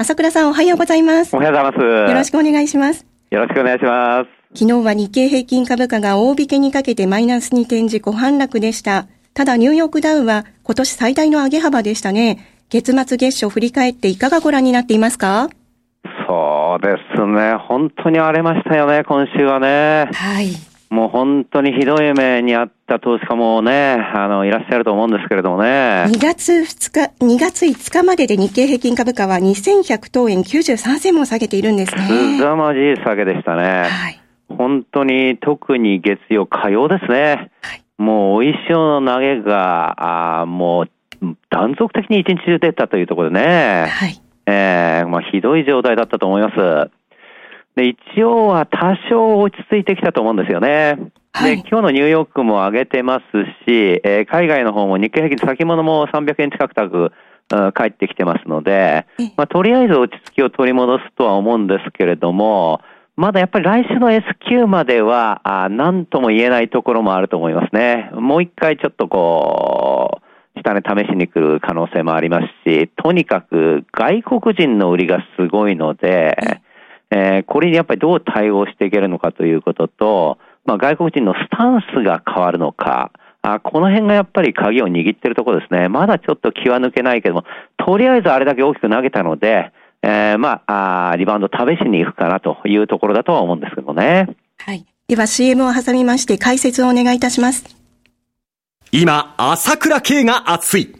朝倉さんおはようございます。おはようございます。よろしくお願いします。よろしくお願いします。昨日は日経平均株価が大引けにかけてマイナスに転じ小反落でした。ただニューヨークダウは今年最大の上げ幅でしたね。月末月初振り返っていかがご覧になっていますか？そうですね。本当に荒れましたよね、今週はね。はい。もう本当にひどい目にあった投資家もね、あの、いらっしゃると思うんですけれどもね。2月2日、2月5日までで日経平均株価は2100等円93銭も下げているんですね。すざまじい下げでしたね。はい。本当に特に月曜、火曜ですね。はい。もう、お衣装の投げが、あもう、断続的に一日中出たというところでね。はい。ええー、まあ、ひどい状態だったと思います。で、一応は多少落ち着いてきたと思うんですよね。はい、で、今日のニューヨークも上げてますし、えー、海外の方も日経平均先物も300円近く高く、帰ってきてますので、まあ、とりあえず落ち着きを取り戻すとは思うんですけれども、まだやっぱり来週の S q までは、あ何とも言えないところもあると思いますね。もう一回ちょっとこう、下値試しに来る可能性もありますし、とにかく外国人の売りがすごいので、えー、これにやっぱりどう対応していけるのかということと、まあ、外国人のスタンスが変わるのか、あこの辺がやっぱり鍵を握っているところですね。まだちょっと気は抜けないけども、とりあえずあれだけ大きく投げたので、えー、まああ、リバウンド試しに行くかなというところだとは思うんですけどね。はい。では CM を挟みまして解説をお願いいたします。今、朝倉慶が熱い。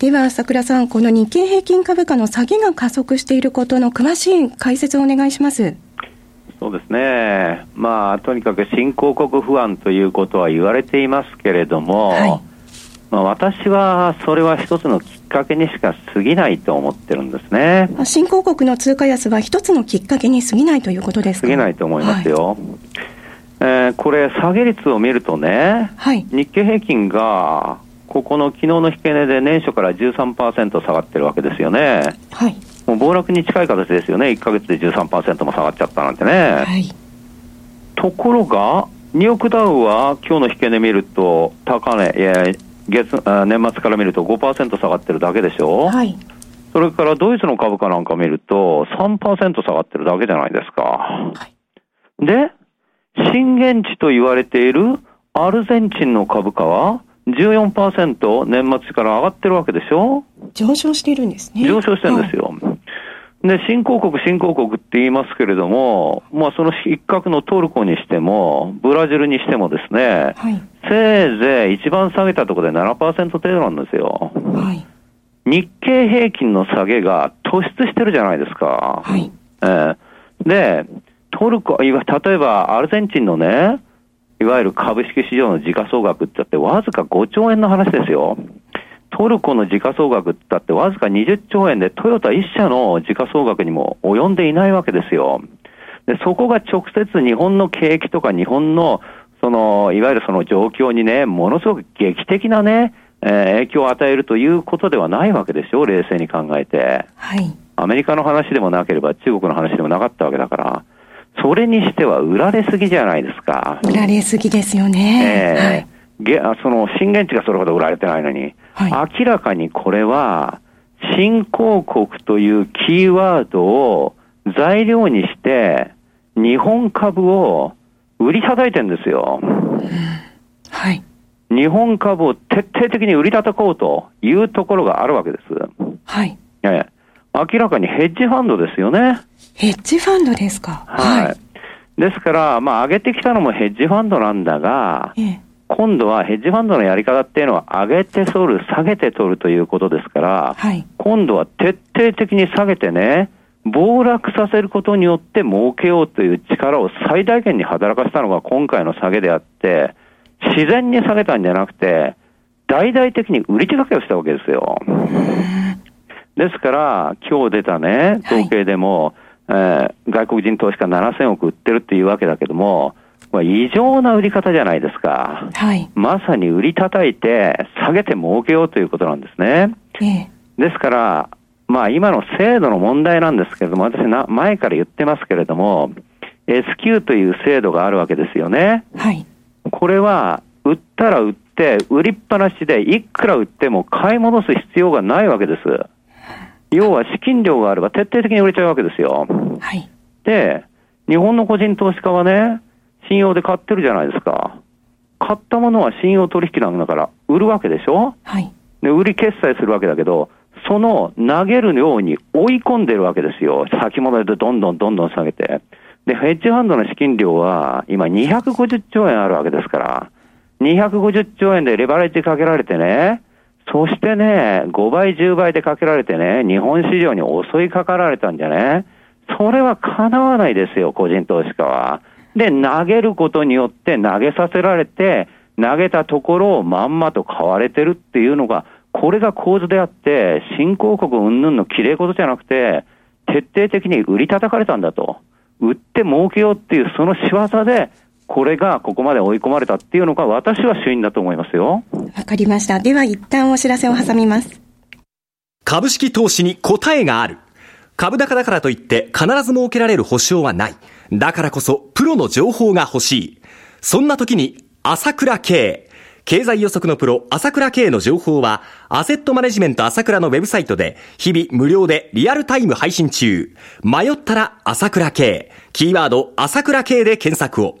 では、桜さん、この日経平均株価の下げが加速していることの詳しい解説をお願いします。そうですね、まあ、とにかく新興国不安ということは言われていますけれども、はい、まあ、私はそれは一つのきっかけにしか過ぎないと思ってるんですね。新興国の通貨安は一つのきっかけに過ぎないということですか？過ぎないと思いますよ。はい。えー、これ、下げ率を見るとね、はい、日経平均がここの昨日の引け値で年初から13%下がってるわけですよね。はい。もう暴落に近い形ですよね。1か月で13%も下がっちゃったなんてね。はい。ところが、ニューヨークダウは今日の引け値見ると、高値、いや月あ年末から見ると5%下がってるだけでしょ。はい。それからドイツの株価なんか見ると3%下がってるだけじゃないですか。はい、で、震源地と言われているアルゼンチンの株価は14%年末から上がってるわけでしょ？上昇しているんですね。上昇してるんですよ。はい、で、新興国、新興国って言いますけれども、まあその一角のトルコにしても、ブラジルにしてもですね、はい、せいぜい一番下げたところで7%程度なんですよ。はい、日経平均の下げが突出してるじゃないですか。はい、えー、で、トルコ、例えばアルゼンチンのね、いわゆる株式市場の時価総額ってってわずか5兆円の話ですよ。トルコの時価総額ってってわずか20兆円でトヨタ1社の時価総額にも及んでいないわけですよ。で、そこが直接日本の景気とか日本のその、いわゆるその状況にね、ものすごく劇的なね、えー、影響を与えるということではないわけでしょ、冷静に考えて。はい。アメリカの話でもなければ中国の話でもなかったわけだから。それにしては売られすぎじゃないですか。売られすぎですよね。えー、はい、その震源地がそれほど売られてないのに、はい、明らかにこれは、新興国というキーワードを材料にして、日本株を売り叩いてるんですよ。はい。日本株を徹底的に売り叩こうというところがあるわけです。はい。ええ。明らかにヘッジファンドですよね。ヘッジファンドですか？はい。はい、ですから、まあ、上げてきたのもヘッジファンドなんだが、ええ、今度はヘッジファンドのやり方っていうのは上げて取る、下げて取るということですから、はい、今度は徹底的に下げてね、暴落させることによって儲けようという力を最大限に働かせたのが今回の下げであって、自然に下げたんじゃなくて、大々的に売り手掛けをしたわけですよ。ですから、今日出たね、統計でも、はい、えー、外国人投資家7000億売ってるっていうわけだけども、まあ、異常な売り方じゃないですか。はい。まさに売り叩いて、下げて儲けようということなんですね。ええ、ですから、まあ今の制度の問題なんですけれども、私な、前から言ってますけれども、S q という制度があるわけですよね。はい。これは、売ったら売って、売りっぱなしで、いくら売っても買い戻す必要がないわけです。要は資金量があれば徹底的に売れちゃうわけですよ。はい。で、日本の個人投資家はね、信用で買ってるじゃないですか。買ったものは信用取引なんだから売るわけでしょ？はい。で、売り決済するわけだけど、その投げるように追い込んでるわけですよ。先物でどんどんどんどん下げて。で、ヘッジファンドの資金量は今250兆円あるわけですから、250兆円でレバレッジかけられてね、そしてね、5倍、10倍でかけられてね、日本市場に襲いかかられたんじゃね、それは叶わないですよ、個人投資家は。で、投げることによって投げさせられて、投げたところをまんまと買われてるっていうのが、これが構図であって、新興国云々の綺麗事じゃなくて、徹底的に売り叩かれたんだと。売って儲けようっていうその仕業で、これがここまで追い込まれたっていうのが私は主因だと思いますよ。わかりました。では一旦お知らせを挟みます。株式投資に答えがある。株高だからといって必ず設けられる保証はない。だからこそプロの情報が欲しい。そんな時に朝倉慶。経済予測のプロ、朝倉慶の情報は、アセットマネジメント朝倉のウェブサイトで、日々無料でリアルタイム配信中。迷ったら朝倉慶。キーワード、朝倉慶で検索を。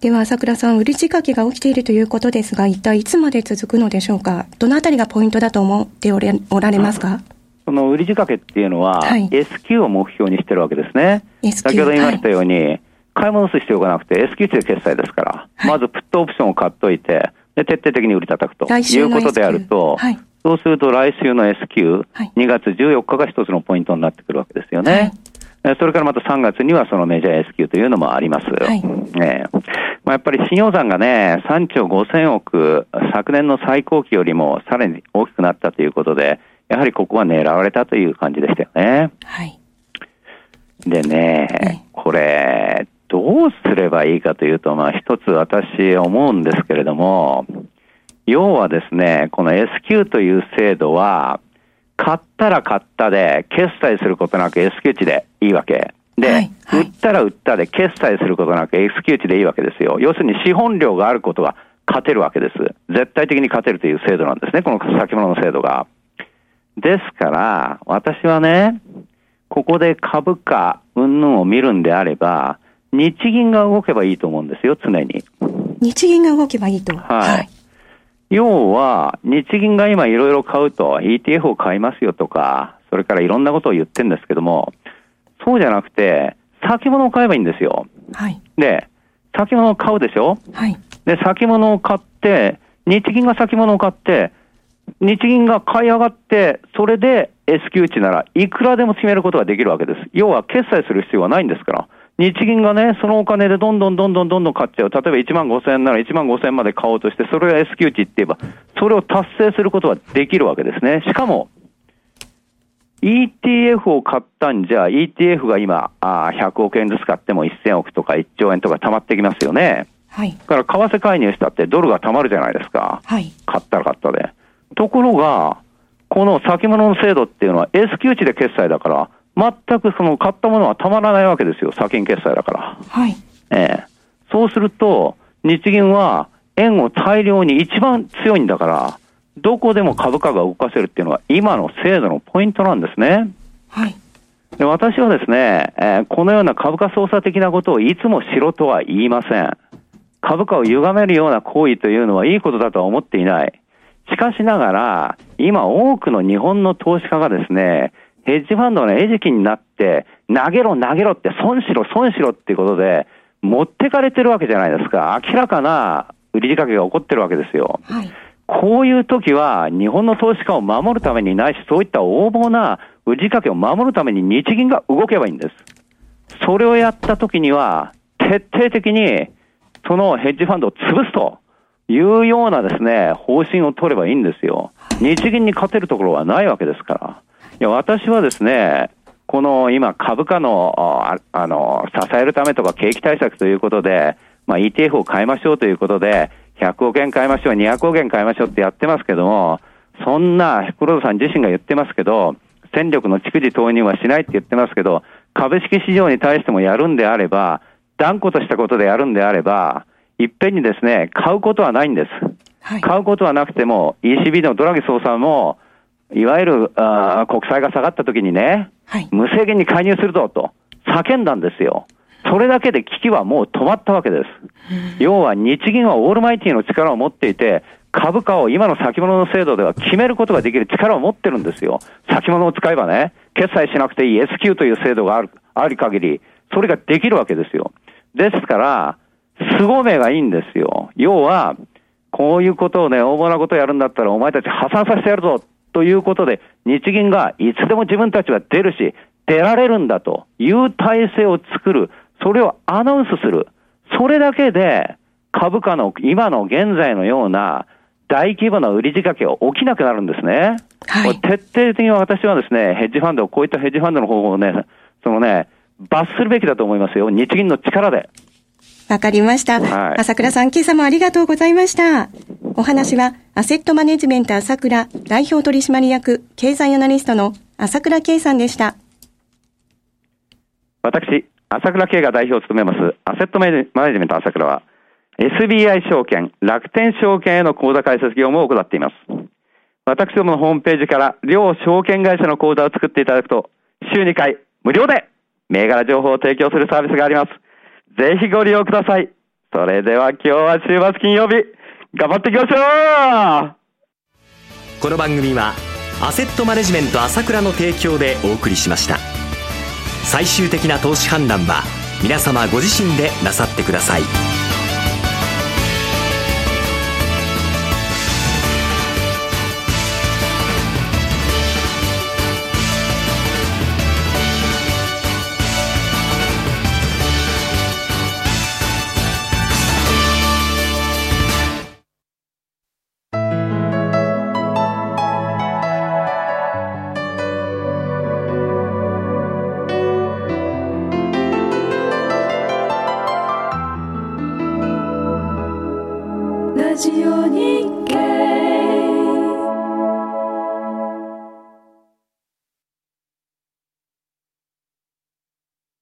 では、朝倉さん、売り仕掛けが起きているということですが、一体いつまで続くのでしょうか？どのあたりがポイントだと思っておれおられますか？その売り仕掛けっていうのは、はい、S q を目標にしてるわけですね。先ほど言いましたように、はい、買い戻す必要がなくて S q 値で決済ですから、はい、まずプットオプションを買っといて、で徹底的に売り叩くということであると、はい、そうすると来週の S q、はい、2月14日が一つのポイントになってくるわけですよね。はい、それからまた3月にはそのメジャー S q というのもあります。はいねまあ、やっぱり信用残がね、3兆5000億、昨年の最高期よりもさらに大きくなったということで、やはりここは狙われたという感じでしたよね。はい。でね、これ、どうすればいいかというと、まあ一つ私思うんですけれども、要はですね、この S q という制度は、買ったら買ったで、決済することなく S q 値でいいわけ。で、はいはい、売ったら売ったで決済することなく S q 値でいいわけですよ。要するに資本量があることが勝てるわけです。絶対的に勝てるという制度なんですね、この先物の制度が。ですから、私はね、ここで株価、云々を見るんであれば、日銀が動けばいいと思うんですよ、常に。日銀が動けばいいと。はい。はい、要は、日銀が今いろいろ買うと、ETF を買いますよとか、それからいろんなことを言ってるんですけども、そうじゃなくて、先物を買えばいいんですよ。はい。で、先物を買うでしょ？はい。で、先物を買って、日銀が先物を買って、日銀が買い上がって、それで S q 値ならいくらでも決めることができるわけです。要は決済する必要はないんですから。日銀がね、そのお金でどんどんどんどんどんどん買っちゃう。例えば1万5千円なら1万5千円まで買おうとして、それが S q 値って言えば、それを達成することはできるわけですね。しかも、ETF を買ったんじゃ、ETF が今、あ100億円ずつ買っても1000億とか1兆円とか溜まってきますよね。はい。から為替介入したってドルが貯まるじゃないですか。はい。買ったら買ったで。ところが、この先物の制度っていうのは S q 値で決済だから、全くその買ったものはたまらないわけですよ。先金決済だから。はい。ええそうすると、日銀は円を大量に一番強いんだから、どこでも株価が動かせるっていうのは今の制度のポイントなんですね。はい。で私はですね、えー、このような株価操作的なことをいつもしろとは言いません。株価を歪めるような行為というのはいいことだとは思っていない。しかしながら、今多くの日本の投資家がですね、ヘッジファンドの餌食になって、投げろ投げろって損しろ損しろっていうことで、持ってかれてるわけじゃないですか。明らかな売り仕掛けが起こってるわけですよ。はい、こういう時は、日本の投資家を守るためにないし、そういった横暴な売り仕掛けを守るために日銀が動けばいいんです。それをやった時には、徹底的に、そのヘッジファンドを潰すというようなですね、方針を取ればいいんですよ。日銀に勝てるところはないわけですから。いや、私はですね、この今株価の、ああの、支えるためとか景気対策ということで、まあ ETF を買いましょうということで、100億円買いましょう、200億円買いましょうってやってますけども、そんな、黒田さん自身が言ってますけど、戦力の蓄次投入はしないって言ってますけど、株式市場に対してもやるんであれば、断固としたことでやるんであれば、いっぺんにですね、買うことはないんです。はい、買うことはなくても、ECB のドラギ総裁も、いわゆるあ国債が下がった時にね、はい、無制限に介入するぞと叫んだんですよ。それだけで危機はもう止まったわけです。要は日銀はオールマイティの力を持っていて、株価を今の先物の制度では決めることができる力を持ってるんですよ。先物を使えばね、決済しなくていい S q という制度がある、あり限り、それができるわけですよ。ですから、凄めがいいんですよ。要は、こういうことをね、大物なことをやるんだったらお前たち破産させてやるぞということで、日銀がいつでも自分たちは出るし、出られるんだという体制を作る。それをアナウンスする。それだけで、株価の今の現在のような大規模な売り仕掛けは起きなくなるんですね。はい、徹底的に私はですね、ヘッジファンド、こういったヘッジファンドの方法をね、そのね、罰するべきだと思いますよ。日銀の力で。わかりました。はい、朝倉さん、今朝もありがとうございました。お話は、アセットマネジメント朝倉代表取締役経済アナリストの朝倉圭さんでした。私、朝倉圭が代表を務めます、アセットマネジメント朝倉は、SBI 証券、楽天証券への口座開設業務を行っています。私どものホームページから両証券会社の口座を作っていただくと、週2回無料で銘柄情報を提供するサービスがあります。ぜひご利用ください。それでは今日は週末金曜日、頑張っていきましょうこの番組は、アセットマネジメント朝倉の提供でお送りしました。最終的な投資判断は、皆様ご自身でなさってください。